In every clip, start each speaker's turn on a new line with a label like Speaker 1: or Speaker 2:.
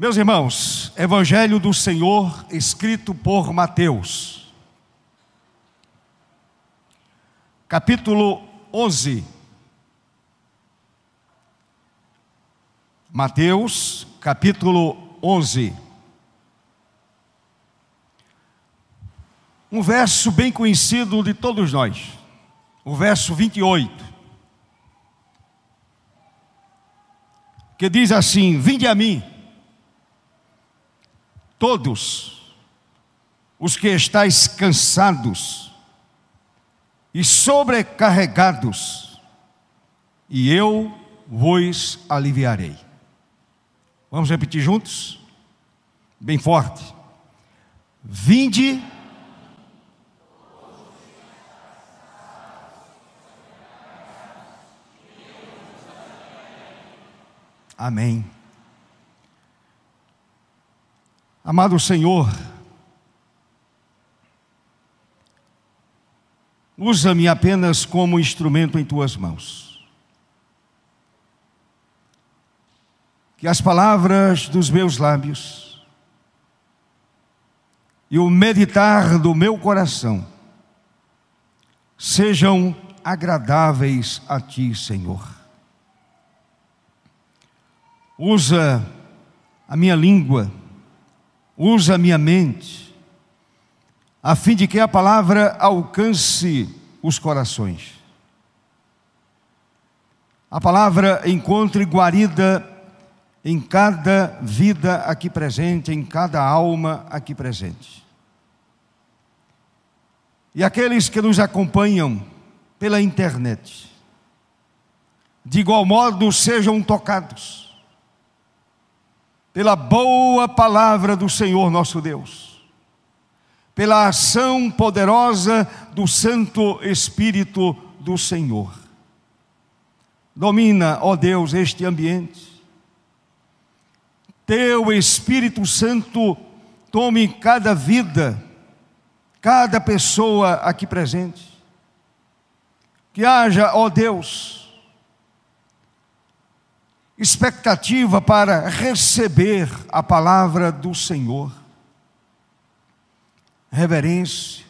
Speaker 1: Meus irmãos, Evangelho do Senhor, escrito por Mateus, capítulo 11. Mateus, capítulo 11. Um verso bem conhecido de todos nós, o verso 28, que diz assim: Vinde a mim todos os que estáis cansados e sobrecarregados, e eu vos aliviarei. Vamos repetir juntos? Bem forte. Vinde. Amém. Amado Senhor, usa-me apenas como instrumento em tuas mãos. Que as palavras dos meus lábios e o meditar do meu coração sejam agradáveis a ti, Senhor. Usa a minha língua usa a minha mente, a fim de que a palavra alcance os corações. A palavra encontre guarida em cada vida aqui presente, em cada alma aqui presente. E aqueles que nos acompanham pela internet, de igual modo sejam tocados pela boa palavra do Senhor nosso Deus, pela ação poderosa do Santo Espírito do Senhor. Domina, ó Deus, este ambiente. Teu Espírito Santo tome cada vida, cada pessoa aqui presente. Que haja, ó Deus, expectativa para receber a palavra do Senhor. Reverência,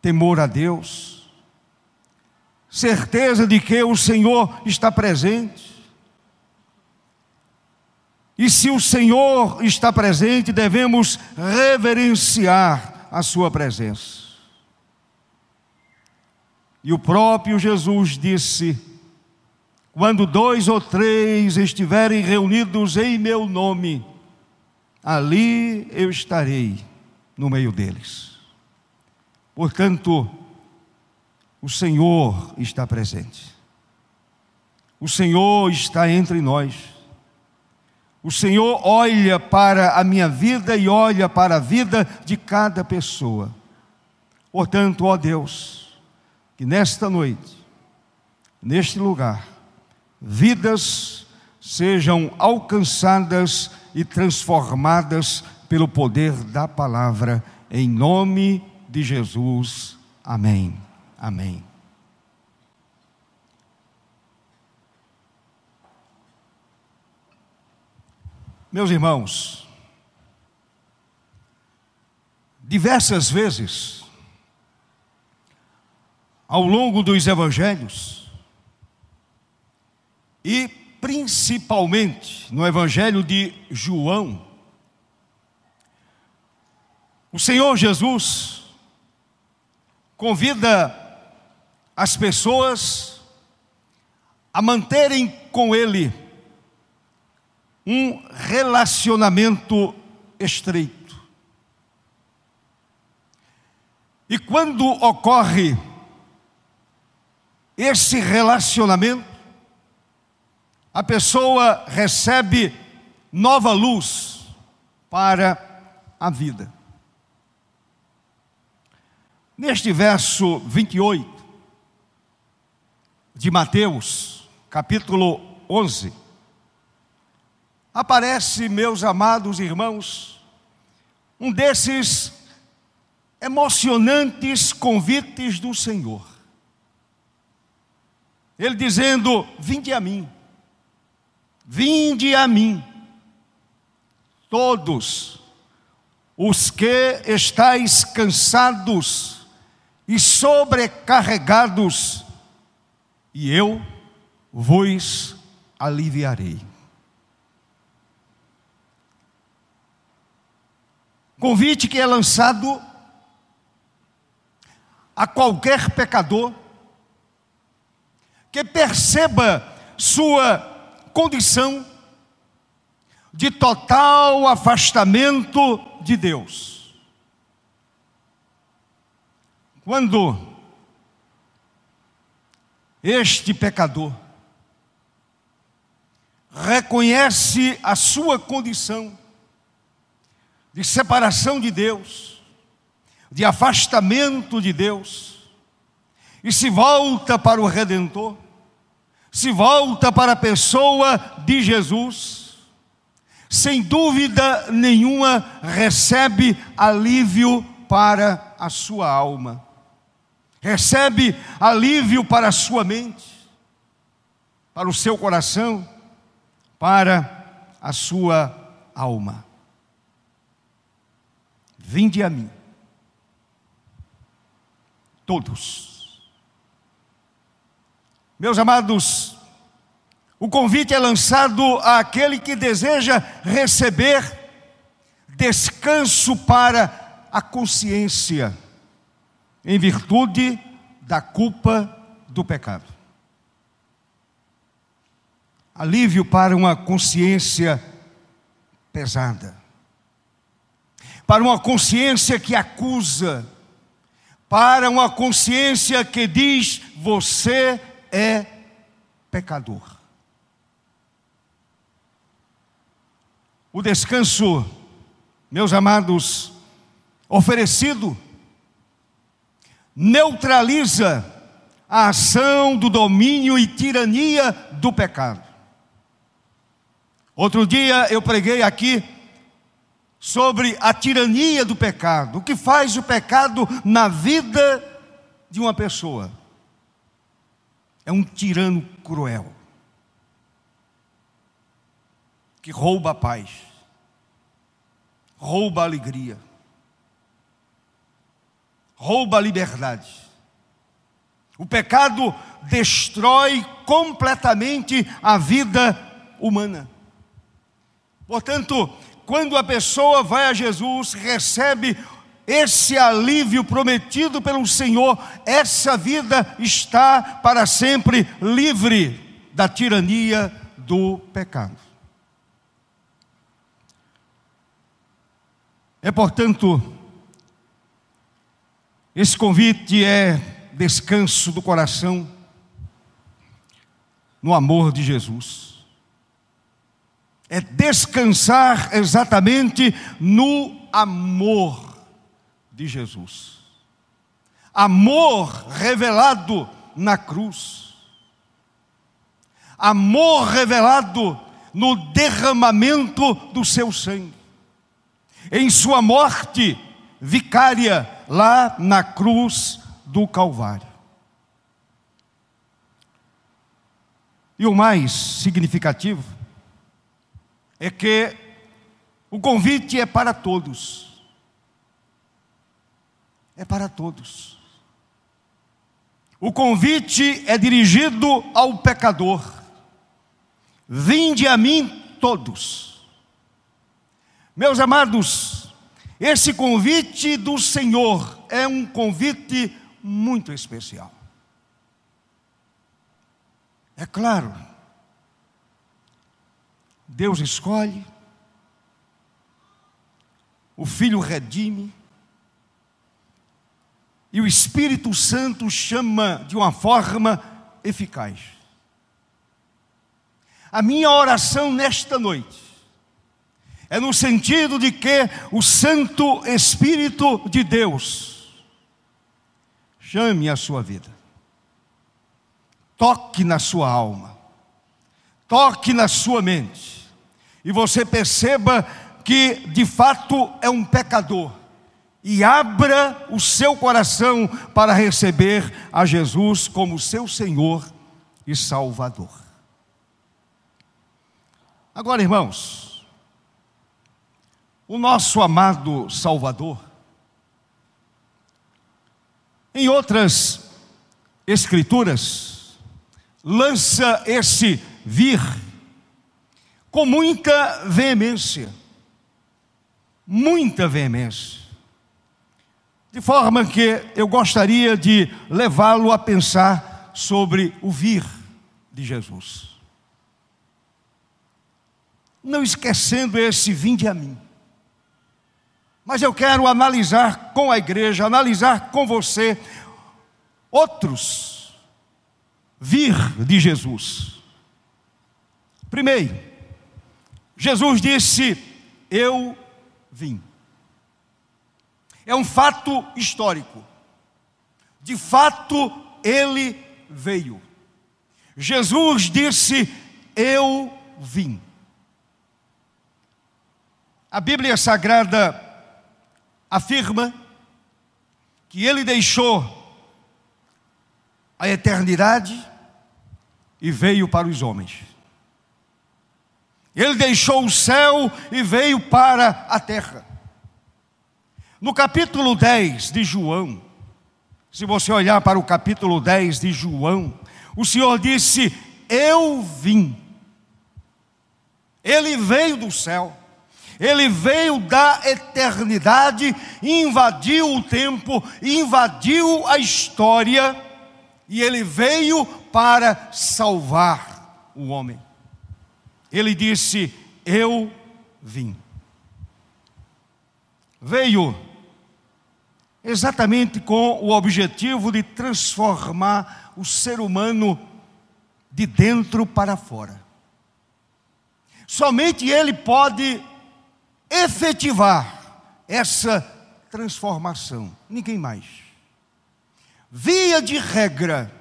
Speaker 1: temor a Deus, certeza de que o Senhor está presente. E se o Senhor está presente, devemos reverenciar a Sua presença. E o próprio Jesus disse: quando dois ou três estiverem reunidos em meu nome, ali eu estarei no meio deles. Portanto, o Senhor está presente. O Senhor está entre nós. O Senhor olha para a minha vida e olha para a vida de cada pessoa. Portanto, ó Deus, que nesta noite, neste lugar, vidas sejam alcançadas e transformadas pelo poder da palavra, em nome de Jesus. Amém. Amém. Meus irmãos, diversas vezes, ao longo dos evangelhos, e principalmente no Evangelho de João, o Senhor Jesus convida as pessoas a manterem com Ele um relacionamento estreito. E quando ocorre esse relacionamento, a pessoa recebe nova luz para a vida. Neste verso 28 de Mateus, capítulo 11, aparece, meus amados irmãos, um desses emocionantes convites do Senhor. Ele dizendo: Vinde a mim. Vinde a mim, todos os que estáis cansados e sobrecarregados, e eu vos aliviarei. Convite que é lançado a qualquer pecador que perceba sua condição de total afastamento de Deus. Quando este pecador reconhece a sua condição de separação de Deus, de afastamento de Deus, e se volta para o Redentor, se volta para a pessoa de Jesus, sem dúvida nenhuma recebe alívio para a sua alma, recebe alívio para a sua mente, para o seu coração, para a sua alma. Vinde a mim, todos. Meus amados, o convite é lançado àquele que deseja receber descanso para a consciência, em virtude da culpa do pecado. Alívio para uma consciência pesada, para uma consciência que acusa, para uma consciência que diz: você é pecador. O descanso, meus amados, oferecido, neutraliza a ação do domínio e tirania do pecado. Outro dia eu preguei aqui sobre a tirania do pecado, o que faz o pecado na vida de uma pessoa. É um tirano cruel. que rouba a paz, rouba a alegria, rouba a liberdade. O pecado destrói completamente a vida humana. Portanto, quando a pessoa vai a Jesus, recebe esse alívio prometido pelo Senhor, essa vida está para sempre livre da tirania do pecado. É, portanto, esse convite é descanso do coração no amor de Jesus. É descansar exatamente no amor de Jesus. Amor revelado na cruz. Amor revelado no derramamento do seu sangue em sua morte vicária lá na cruz do Calvário. E o mais significativo é que o convite é para todos. É para todos. O convite é dirigido ao pecador. Vinde a mim todos meus amados, esse convite do Senhor é um convite muito especial. É claro, Deus escolhe, o Filho redime, e o Espírito Santo chama de uma forma eficaz. A minha oração nesta noite é no sentido de que o Santo Espírito de Deus chame a sua vida, toque na sua alma, toque na sua mente, e você perceba que de fato é um pecador, e abra o seu coração para receber a Jesus como seu Senhor e Salvador. Agora, irmãos, o nosso amado Salvador. Em outras escrituras, lança esse vir com muita veemência, muita veemência, de forma que eu gostaria de levá-lo a pensar sobre o vir de Jesus. Não esquecendo esse vinde a mim. Mas eu quero analisar com a igreja, analisar com você outros vir de Jesus. Primeiro, Jesus disse: Eu vim. É um fato histórico. De fato, ele veio. Jesus disse: Eu vim. A Bíblia Sagrada afirma que ele deixou a eternidade e veio para os homens. Ele deixou o céu e veio para a terra. No capítulo 10 de João, se você olhar para o capítulo 10 de João, o Senhor disse: Eu vim. Ele veio do céu. Ele veio da eternidade, invadiu o tempo, invadiu a história, e ele veio para salvar o homem. Ele disse: Eu vim. Veio exatamente com o objetivo de transformar o ser humano de dentro para fora. Somente ele pode efetivar essa transformação, ninguém mais. Via de regra,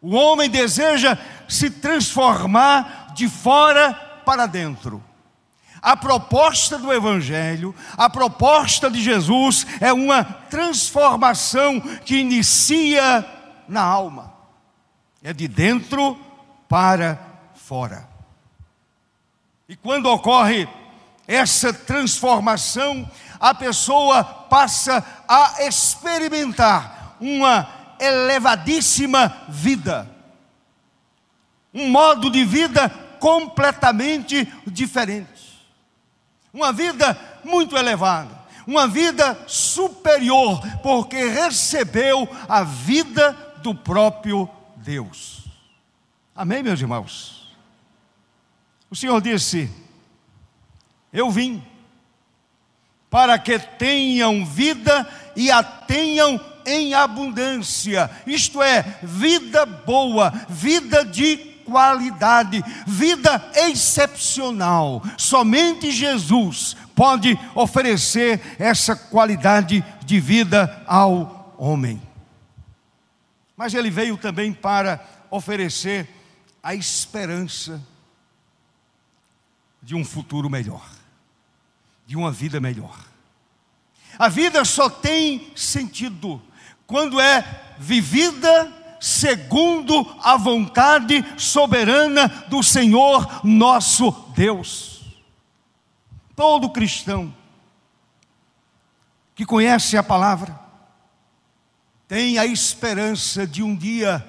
Speaker 1: o homem deseja se transformar de fora para dentro. A proposta do Evangelho, a proposta de Jesus é uma transformação que inicia na alma, é de dentro para fora. E quando ocorre essa transformação, a pessoa passa a experimentar uma elevadíssima vida, um modo de vida completamente diferente, uma vida muito elevada, uma vida superior, porque recebeu a vida do próprio Deus. Amém, meus irmãos? O Senhor disse: eu vim para que tenham vida e a tenham em abundância, isto é, vida boa, vida de qualidade, vida excepcional. Somente Jesus pode oferecer essa qualidade de vida ao homem. Mas ele veio também para oferecer a esperança de um futuro melhor de uma vida melhor. A vida só tem sentido quando é vivida segundo a vontade soberana do Senhor nosso Deus. Todo cristão que conhece a palavra tem a esperança de um dia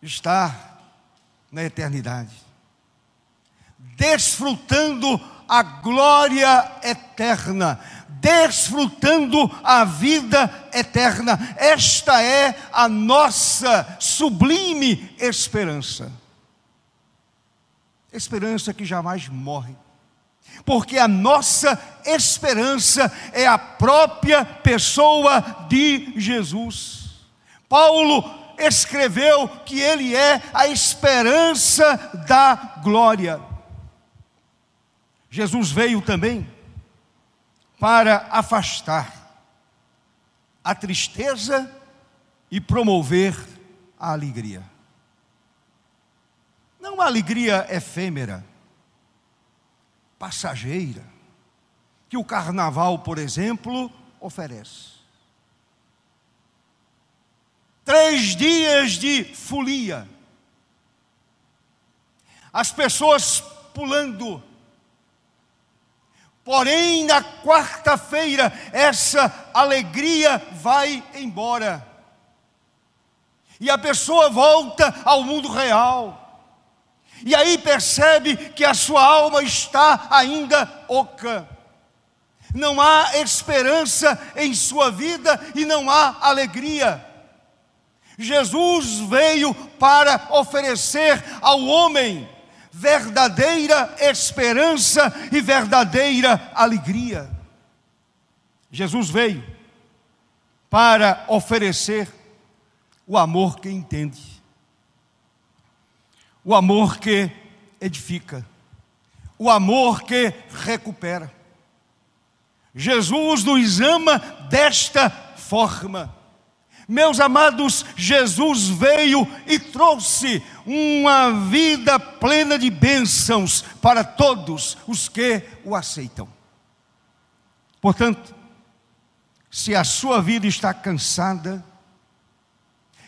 Speaker 1: estar na eternidade, desfrutando a glória eterna, desfrutando a vida eterna. Esta é a nossa sublime esperança. Esperança que jamais morre. Porque a nossa esperança é a própria pessoa de Jesus. Paulo escreveu que ele é a esperança da glória. Jesus veio também para afastar a tristeza e promover a alegria. Não uma alegria efêmera, passageira, que o carnaval, por exemplo, oferece. Três dias de folia, as pessoas pulando Porém, na quarta-feira, essa alegria vai embora. E a pessoa volta ao mundo real. E aí percebe que a sua alma está ainda oca. Não há esperança em sua vida e não há alegria. Jesus veio para oferecer ao homem verdadeira esperança e verdadeira alegria. Jesus veio para oferecer o amor que entende, o amor que edifica, o amor que recupera. Jesus nos ama desta forma. Meus amados, Jesus veio e trouxe uma vida plena de bênçãos para todos os que o aceitam. Portanto, se a sua vida está cansada,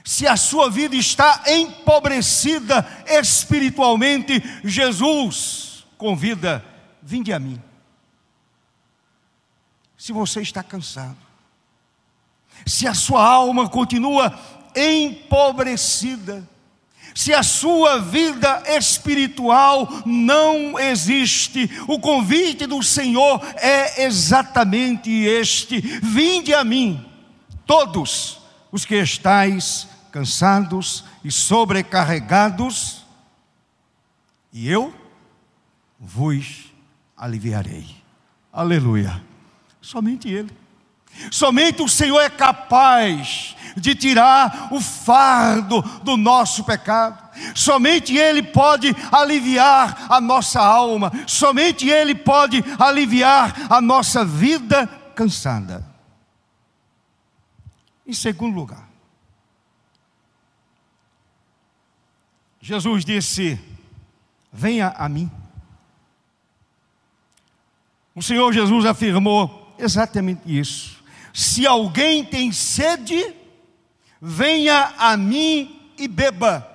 Speaker 1: se a sua vida está empobrecida espiritualmente, Jesus convida: vinde a mim. Se você está cansado, se a sua alma continua empobrecida, se a sua vida espiritual não existe, o convite do Senhor é exatamente este: vinde a mim, todos os que estáis cansados e sobrecarregados, e eu vos aliviarei. Aleluia. Somente Ele. Somente o Senhor é capaz de tirar o fardo do nosso pecado. Somente Ele pode aliviar a nossa alma. Somente Ele pode aliviar a nossa vida cansada. Em segundo lugar, Jesus disse: Venha a mim. O Senhor Jesus afirmou exatamente isso. Se alguém tem sede, venha a mim e beba.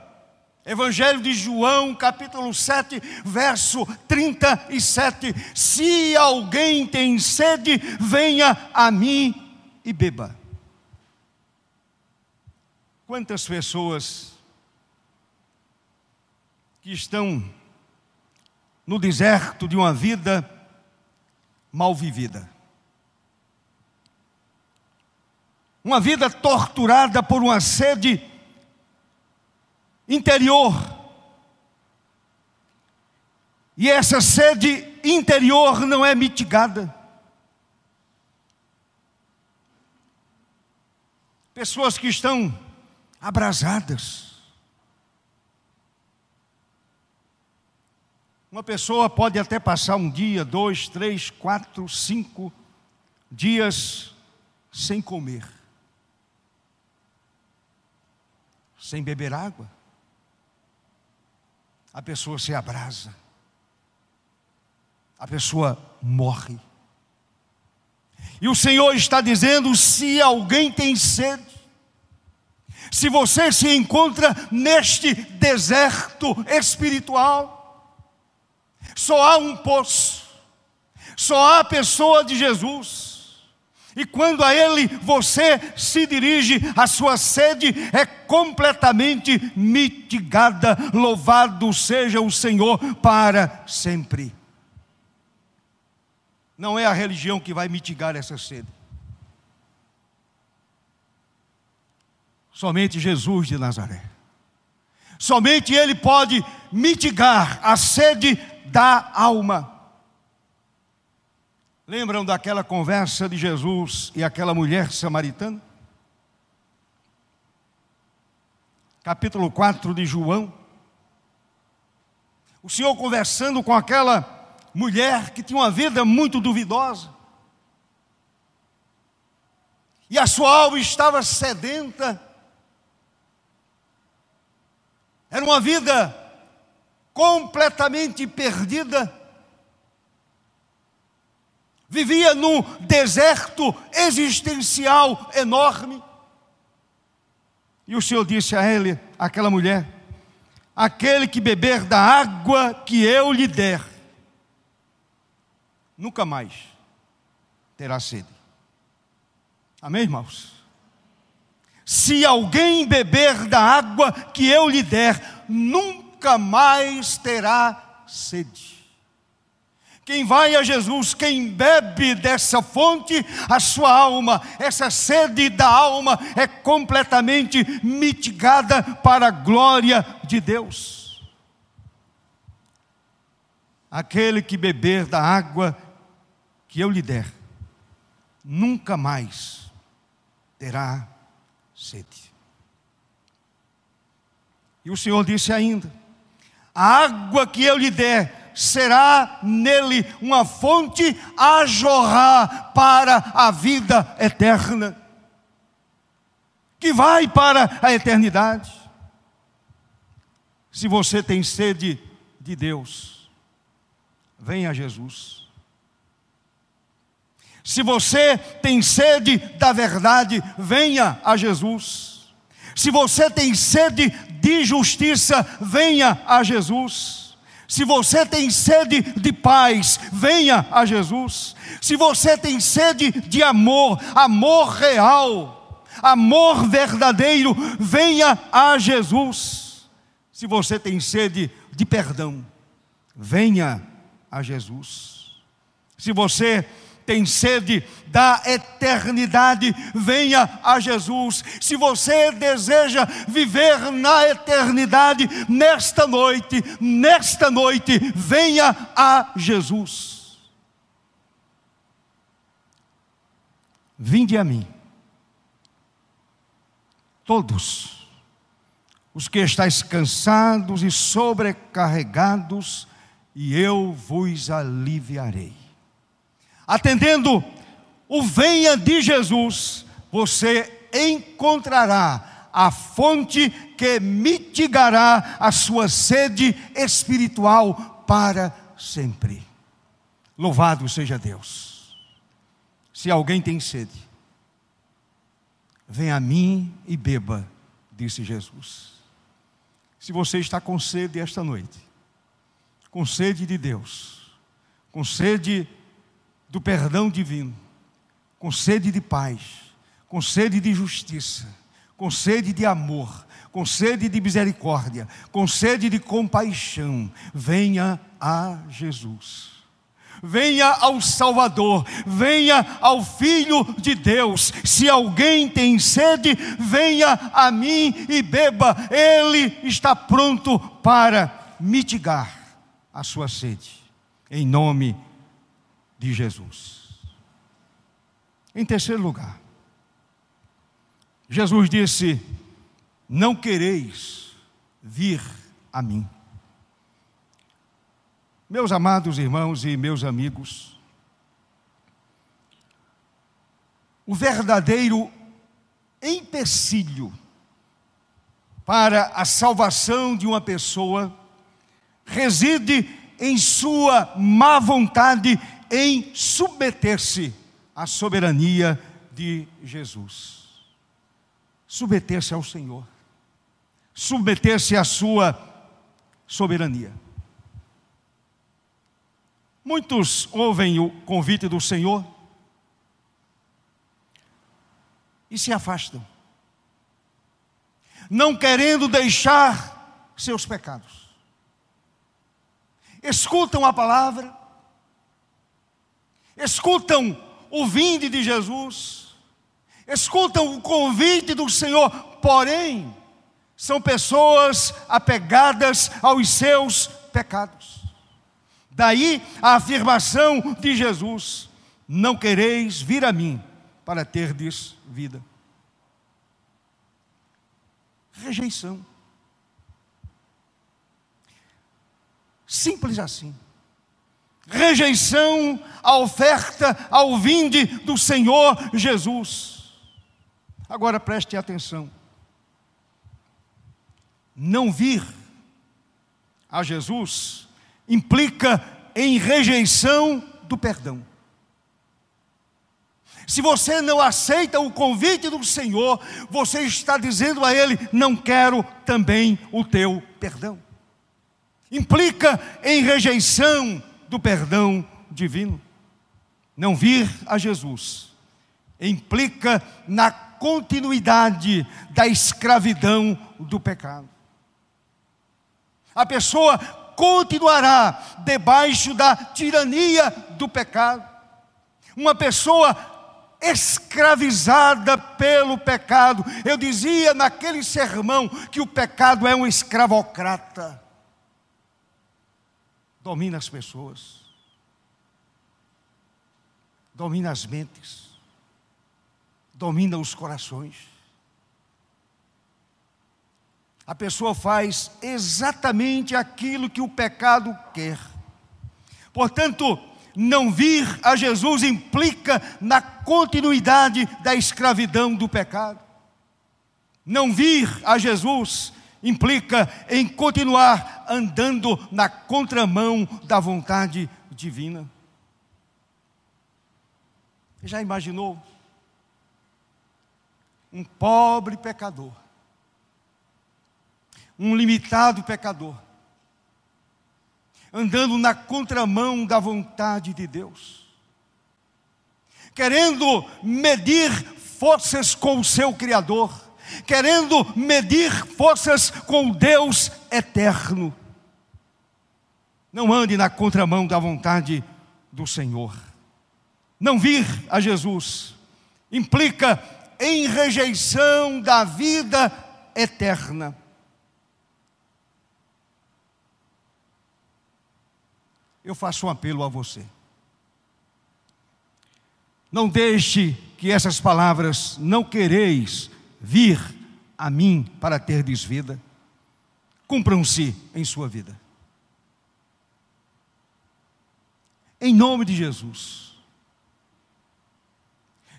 Speaker 1: Evangelho de João, capítulo 7, verso 37. Se alguém tem sede, venha a mim e beba. Quantas pessoas que estão no deserto de uma vida mal vivida. Uma vida torturada por uma sede interior. E essa sede interior não é mitigada. Pessoas que estão abrasadas Uma pessoa pode até passar um dia, dois, três, quatro, cinco dias sem comer, sem beber água. A pessoa se abrasa, a pessoa morre. E o Senhor está dizendo: se alguém tem sede, se você se encontra neste deserto espiritual, só há um poço, só há a pessoa de Jesus. E quando a Ele você se dirige, a sua sede é completamente mitigada. Louvado seja o Senhor para sempre. Não é a religião que vai mitigar essa sede. Somente Jesus de Nazaré. Somente Ele pode mitigar a sede da alma. Lembram daquela conversa de Jesus e aquela mulher samaritana? Capítulo 4 de João. O Senhor conversando com aquela mulher que tinha uma vida muito duvidosa. E a sua alma estava sedenta. Era uma vida completamente perdida, vivia num deserto existencial enorme. E o Senhor disse a ele, aquela mulher: aquele que beber da água que eu lhe der, nunca mais terá sede. Amém, irmãos? Se alguém beber da água que eu lhe der, nunca mais terá sede. Quem vai a Jesus, quem bebe dessa fonte, a sua alma, essa sede da alma é completamente mitigada para a glória de Deus. Aquele que beber da água que eu lhe der, nunca mais terá sede. E o Senhor disse ainda: a água que eu lhe der, será nele uma fonte a jorrar para a vida eterna, que vai para a eternidade. Se você tem sede de Deus, venha a Jesus. Se você tem sede da verdade, venha a Jesus. Se você tem sede de justiça, venha a Jesus. Se você tem sede de paz, venha a Jesus. Se você tem sede de amor, amor real, amor verdadeiro, venha a Jesus. Se você tem sede de perdão, venha a Jesus. Se você tem sede da eternidade, venha a Jesus. Se você deseja viver na eternidade, nesta noite, nesta noite, venha a Jesus. Vinde a mim, todos os que estáis cansados e sobrecarregados, e eu vos aliviarei atendendo o venha de Jesus, você encontrará a fonte que mitigará a sua sede espiritual para sempre. Louvado seja Deus. Se alguém tem sede, venha a mim e beba, disse Jesus. Se você está com sede esta noite, com sede de Deus, com sede do perdão divino, com sede de paz, com sede de justiça, com sede de amor, com sede de misericórdia, com sede de compaixão, venha a Jesus. Venha ao Salvador, venha ao Filho de Deus. Se alguém tem sede, venha a mim e beba. Ele está pronto para mitigar a sua sede. Em nome de Jesus. Em terceiro lugar, Jesus disse: Não quereis vir a mim. Meus amados irmãos e meus amigos, o verdadeiro empecilho para a salvação de uma pessoa reside em sua má vontade em submeter-se à soberania de Jesus. Submeter-se ao Senhor. Submeter-se à sua soberania. Muitos ouvem o convite do Senhor e se afastam, não querendo deixar seus pecados. Escutam a palavra, escutam o vinde de Jesus, escutam o convite do Senhor, porém, são pessoas apegadas aos seus pecados. Daí a afirmação de Jesus: Não quereis vir a mim para terdes vida. Rejeição. Simples assim rejeição à oferta, ao vinde do Senhor Jesus. Agora preste atenção. Não vir a Jesus implica em rejeição do perdão. Se você não aceita o convite do Senhor, você está dizendo a Ele: não quero também o teu perdão. Implica em rejeição do perdão divino. Não vir a Jesus implica na continuidade da escravidão do pecado. A pessoa continuará debaixo da tirania do pecado. Uma pessoa escravizada pelo pecado. Eu dizia naquele sermão que o pecado é um escravocrata. Domina as pessoas, domina as mentes, domina os corações. A pessoa faz exatamente aquilo que o pecado quer. Portanto, não vir a Jesus implica na continuidade da escravidão do pecado. Não vir a Jesus implica em continuar andando na contramão da vontade divina. Já imaginou? Um pobre pecador, um limitado pecador, andando na contramão da vontade de Deus, querendo medir forças com o seu Criador, querendo medir forças com Deus eterno. Não ande na contramão da vontade do Senhor. Não vir a Jesus implica em rejeição da vida eterna. eu faço um apelo a você. Não deixe que essas palavras, não quereis vir a mim para ter vida, cumpram-se em sua vida. Em nome de Jesus.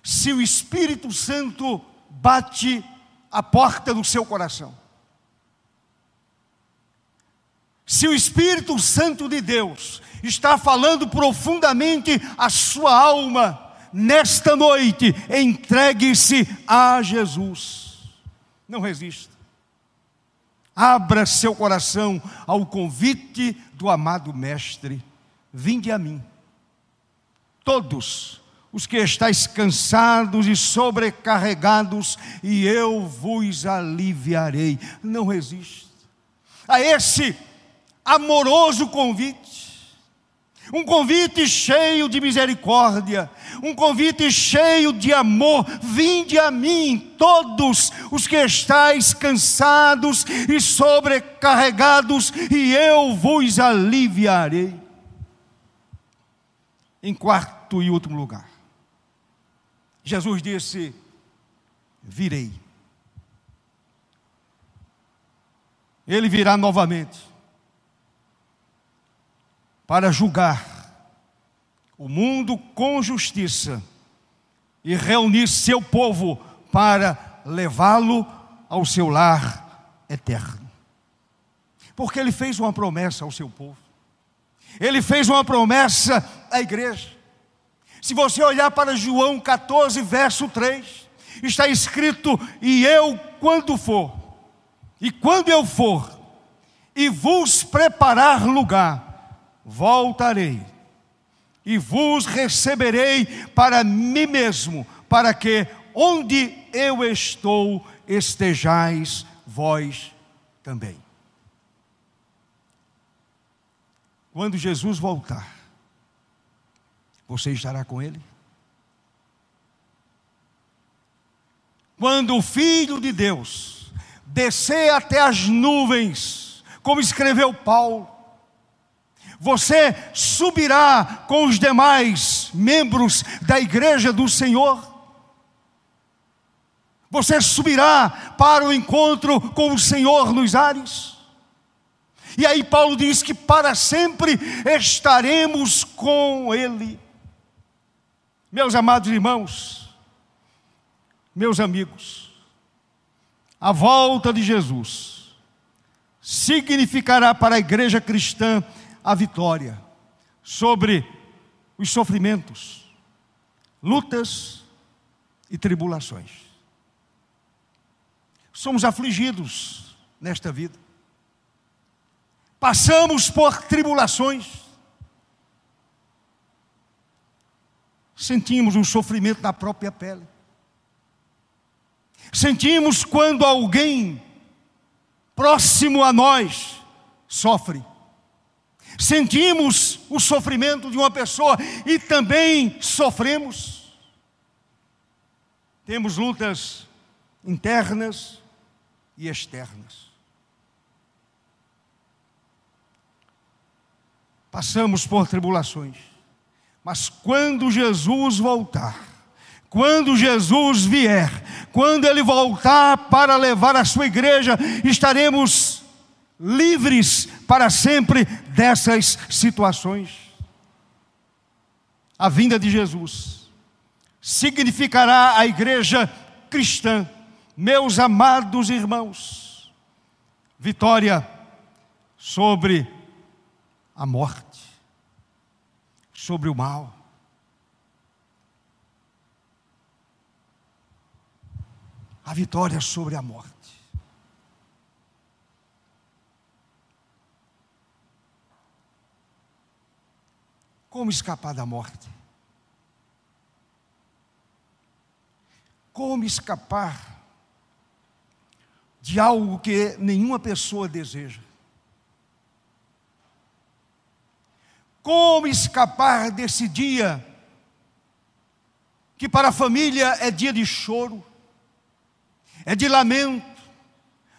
Speaker 1: Se o Espírito Santo bate a porta do seu coração, se o Espírito Santo de Deus está falando profundamente a sua alma, nesta noite, entregue-se a Jesus. Não resista. Abra seu coração ao convite do amado Mestre. Vinde a mim. Todos os que estáis cansados e sobrecarregados, e eu vos aliviarei. Não resista a esse amoroso convite. Um convite cheio de misericórdia, um convite cheio de amor. Vinde a mim, todos os que estáis cansados e sobrecarregados, e eu vos aliviarei. Em quarto e último lugar, Jesus disse: Virei. Ele virá novamente para julgar o mundo com justiça e reunir seu povo para levá-lo ao seu lar eterno. Porque ele fez uma promessa ao seu povo. Ele fez uma promessa à igreja. Se você olhar para João 14, verso 3, está escrito: E eu, quando for, e quando eu for, e vos preparar lugar, voltarei e vos receberei para mim mesmo, para que onde eu estou estejais vós também. Quando Jesus voltar, você estará com ele? Quando o Filho de Deus descer até as nuvens, como escreveu Paulo, você subirá com os demais membros da igreja do Senhor. Você subirá para o encontro com o Senhor nos ares. E aí Paulo diz que para sempre estaremos com Ele. Meus amados irmãos, meus amigos, a volta de Jesus significará para a igreja cristã a vitória sobre os sofrimentos, lutas e tribulações. Somos afligidos nesta vida, passamos por tribulações, sentimos o sofrimento na própria pele. Sentimos quando alguém próximo a nós sofre. Sentimos o sofrimento de uma pessoa e também sofremos. Temos lutas internas e externas. Passamos por tribulações, mas quando Jesus voltar, quando Jesus vier, quando Ele voltar para levar a sua igreja, estaremos livres para sempre dessas situações. A vinda de Jesus significará a igreja cristã, meus amados irmãos, vitória sobre a morte, sobre o mal. A vitória sobre a morte. Como escapar da morte? Como escapar de algo que nenhuma pessoa deseja? Como escapar desse dia que para a família é dia de choro, é de lamento,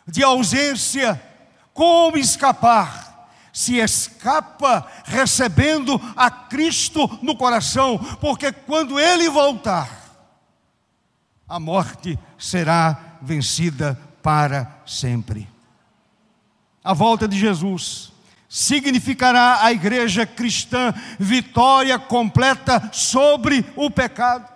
Speaker 1: de ausência? Como escapar? Se escapa recebendo a Cristo no coração, porque quando ele voltar, a morte será vencida para sempre. A volta de Jesus significará a igreja cristã vitória completa sobre o pecado.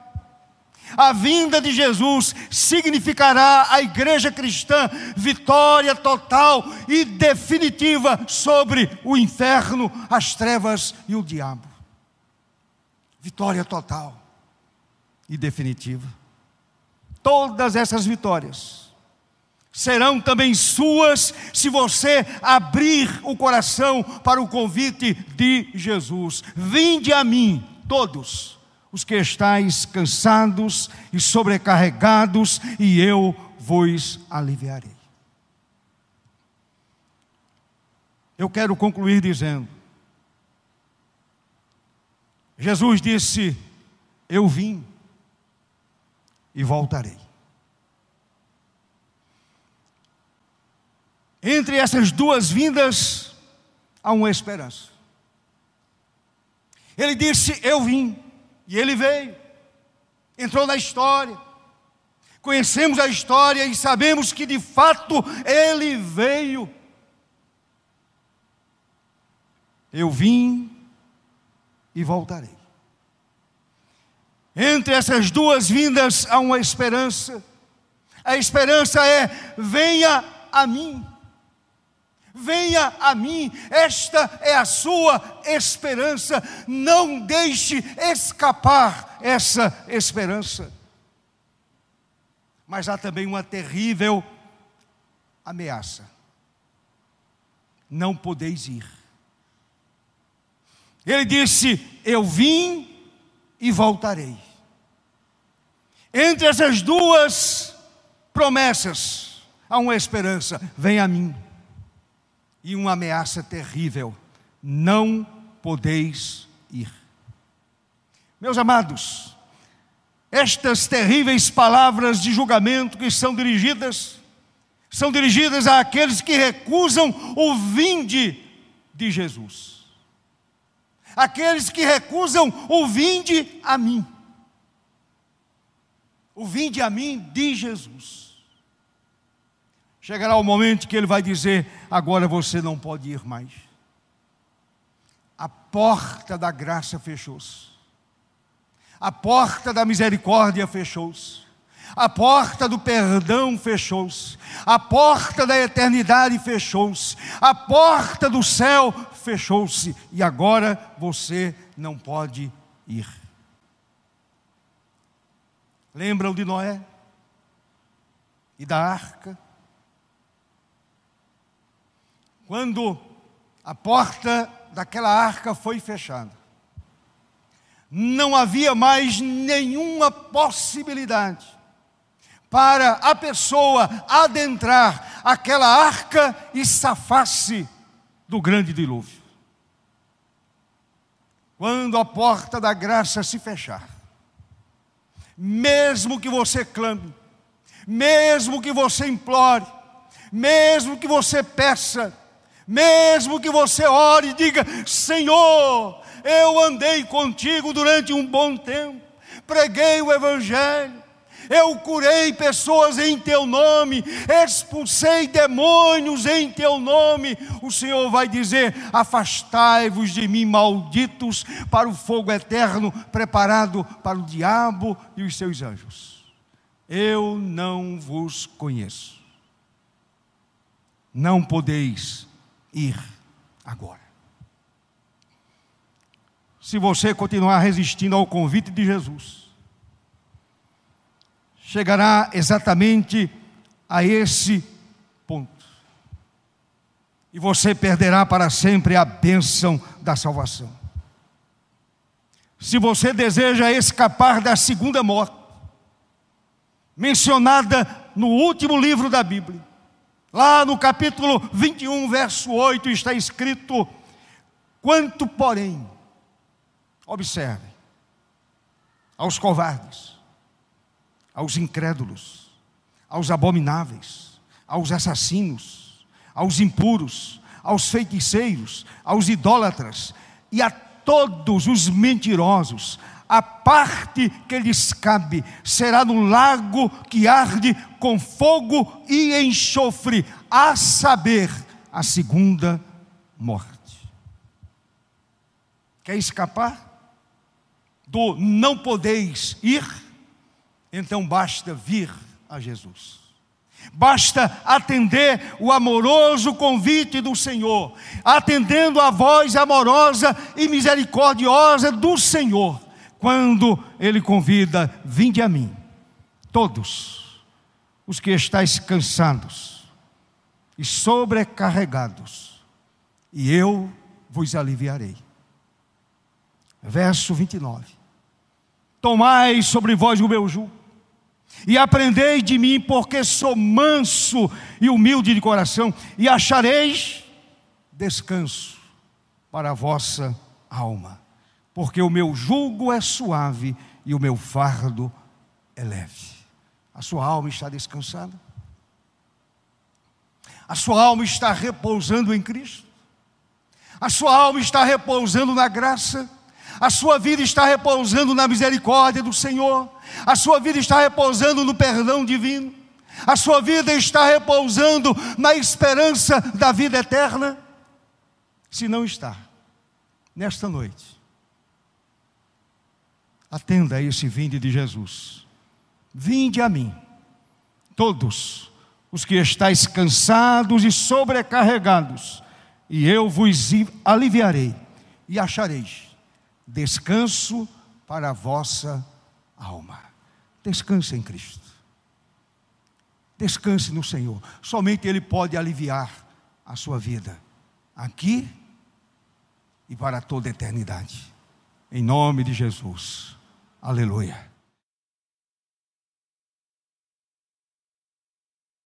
Speaker 1: A vinda de Jesus significará a igreja cristã vitória total e definitiva sobre o inferno, as trevas e o diabo. Vitória total e definitiva. Todas essas vitórias serão também suas se você abrir o coração para o convite de Jesus. Vinde a mim, todos os que estáis cansados e sobrecarregados, e eu vos aliviarei. Eu quero concluir dizendo: Jesus disse: Eu vim e voltarei. Entre essas duas vindas há uma esperança. Ele disse: Eu vim e ele veio, entrou na história. Conhecemos a história e sabemos que de fato ele veio. Eu vim e voltarei. Entre essas duas vindas há uma esperança. A esperança é: venha a mim. Venha a mim, esta é a sua esperança. Não deixe escapar essa esperança. Mas há também uma terrível ameaça: não podeis ir. Ele disse: Eu vim e voltarei. Entre essas duas promessas há uma esperança: vem a mim e uma ameaça terrível: não podeis ir. Meus amados, estas terríveis palavras de julgamento que são dirigidas, são dirigidas àqueles que recusam o vinde de Jesus. Aqueles que recusam o vinde a mim. O vinde a mim de Jesus. Chegará o momento que ele vai dizer: agora você não pode ir mais. A porta da graça fechou-se. A porta da misericórdia fechou-se. A porta do perdão fechou-se. A porta da eternidade fechou-se. A porta do céu fechou-se. E agora você não pode ir. Lembram de Noé? E da arca? Quando a porta daquela arca foi fechada, não havia mais nenhuma possibilidade para a pessoa adentrar aquela arca e safar-se do grande dilúvio. Quando a porta da graça se fechar, mesmo que você clame, mesmo que você implore, mesmo que você peça, mesmo que você ore e diga: Senhor, eu andei contigo durante um bom tempo, preguei o Evangelho, eu curei pessoas em teu nome, expulsei demônios em teu nome. O Senhor vai dizer: Afastai-vos de mim, malditos, para o fogo eterno preparado para o diabo e os seus anjos. Eu não vos conheço. Não podeis ir agora. Se você continuar resistindo ao convite de Jesus, chegará exatamente a esse ponto. E você perderá para sempre a bênção da salvação. Se você deseja escapar da segunda morte, mencionada no último livro da Bíblia, lá no capítulo 21, verso 8, está escrito: Quanto, porém, observe, aos covardes, aos incrédulos, aos abomináveis, aos assassinos, aos impuros, aos feiticeiros, aos idólatras e a todos os mentirosos. A parte que lhes cabe será no lago que arde com fogo e enxofre, a saber, a segunda morte. Quer escapar do não podeis ir? então basta vir a Jesus. Basta atender o amoroso convite do Senhor, atendendo a voz amorosa e misericordiosa do Senhor, quando Ele convida: Vinde a mim, todos os que estáis cansados e sobrecarregados, e eu vos aliviarei. Verso 29. Tomai sobre vós o meu jugo e aprendei de mim, porque sou manso e humilde de coração, e achareis descanso para a vossa alma, porque o meu jugo é suave e o meu fardo é leve. A sua alma está descansada? A sua alma está repousando em Cristo? A sua alma está repousando na graça? A sua vida está repousando na misericórdia do Senhor? a sua vida está repousando no perdão divino, a sua vida está repousando na esperança da vida eterna? Se não está, nesta noite, atenda a esse vinde de Jesus. Vinde a mim, todos os que estáis cansados e sobrecarregados, e eu vos aliviarei e achareis descanso para a vossa alma. Descanse em Cristo. Descanse no Senhor. Somente Ele pode aliviar a sua vida, aqui e para toda a eternidade. Em nome de Jesus. Aleluia.